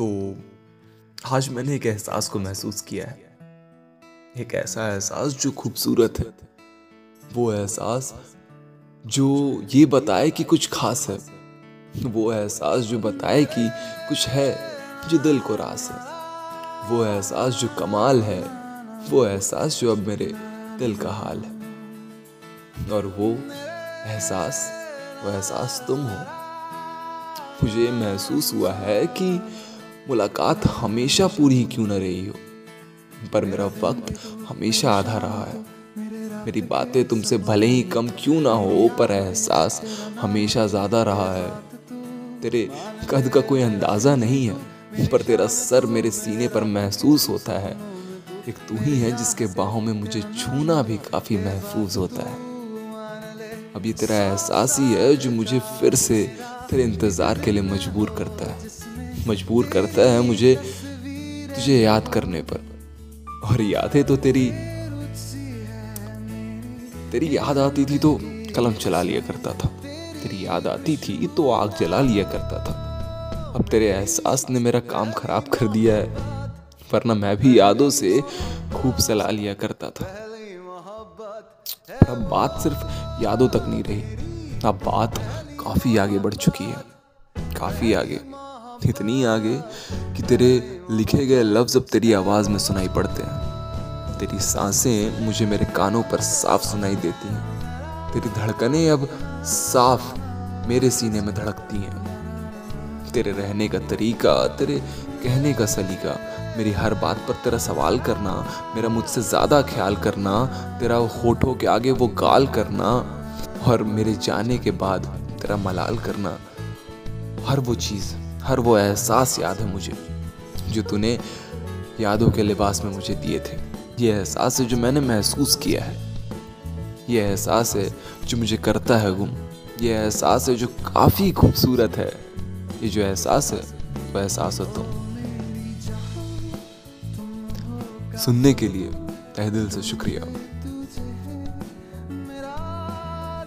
तो आज मैंने एक एहसास को महसूस किया है। एक ऐसा एहसास जो खूबसूरत है। वो एहसास जो ये बताए कि कुछ खास है। वो एहसास जो बताए कि कुछ है जो दिल को रास है। वो एहसास जो कमाल है। वो एहसास जो अब मेरे दिल का हाल है। और वो एहसास वो एहसास तुम हो। मुझे महसूस हुआ है कि मुलाकात हमेशा पूरी क्यों न रही हो? पर मेरा वक्त हमेशा आधा रहा है। मेरी बातें तुमसे भले ही कम क्यों ना हो, पर एहसास हमेशा ज़्यादा रहा है। तेरे कद का कोई अंदाज़ा नहीं है, पर तेरा सर मेरे सीने पर महसूस होता है। एक तू ही है जिसके बाहों में मुझे छूना भी काफ़ी महफूज होता है। अब ये तेरा एहसास ही है जो मुझे फिर से तेरे इंतज़ार के लिए मजबूर करता है। मजबूर करता है मुझे, तुझे याद करने पर। और यादें तो तेरी तेरी याद आती थी तो कलम चला लिया करता था। तेरी याद आती थी तो आग जला लिया करता था। अब तेरे एहसास ने मेरा काम खराब कर दिया है, वरना मैं भी यादों से खूब सलाह लिया करता था। अब बात सिर्फ़ यादों तक नहीं रही अब बात काफ़ी आगे बढ़ चुकी है। काफ़ी आगे। इतनी आगे कि तेरे लिखे गए लफ्ज अब तेरी आवाज़ में सुनाई पड़ते हैं। तेरी साँसें मुझे मेरे कानों पर साफ़ सुनाई देती हैं। तेरी धड़कनें अब साफ़ मेरे सीने में धड़कती हैं। तेरे रहने का तरीका, तेरे कहने का सलीका, मेरी हर बात पर तेरा सवाल करना, मेरा मुझसे ज़्यादा ख्याल करना, तेरा होठों के आगे वो गाल करना और मेरे जाने के बाद तेरा मलाल करना। हर वो चीज़, हर वो एहसास याद है मुझे, जो तूने यादों के लिबास में मुझे दिए थे। ये एहसास है जो मैंने महसूस किया है। ये एहसास है जो मुझे करता है गुम। ये एहसास है जो काफ़ी खूबसूरत है। ये जो एहसास है, वो एहसास है। तुम सुनने के लिए तह दिल से शुक्रिया।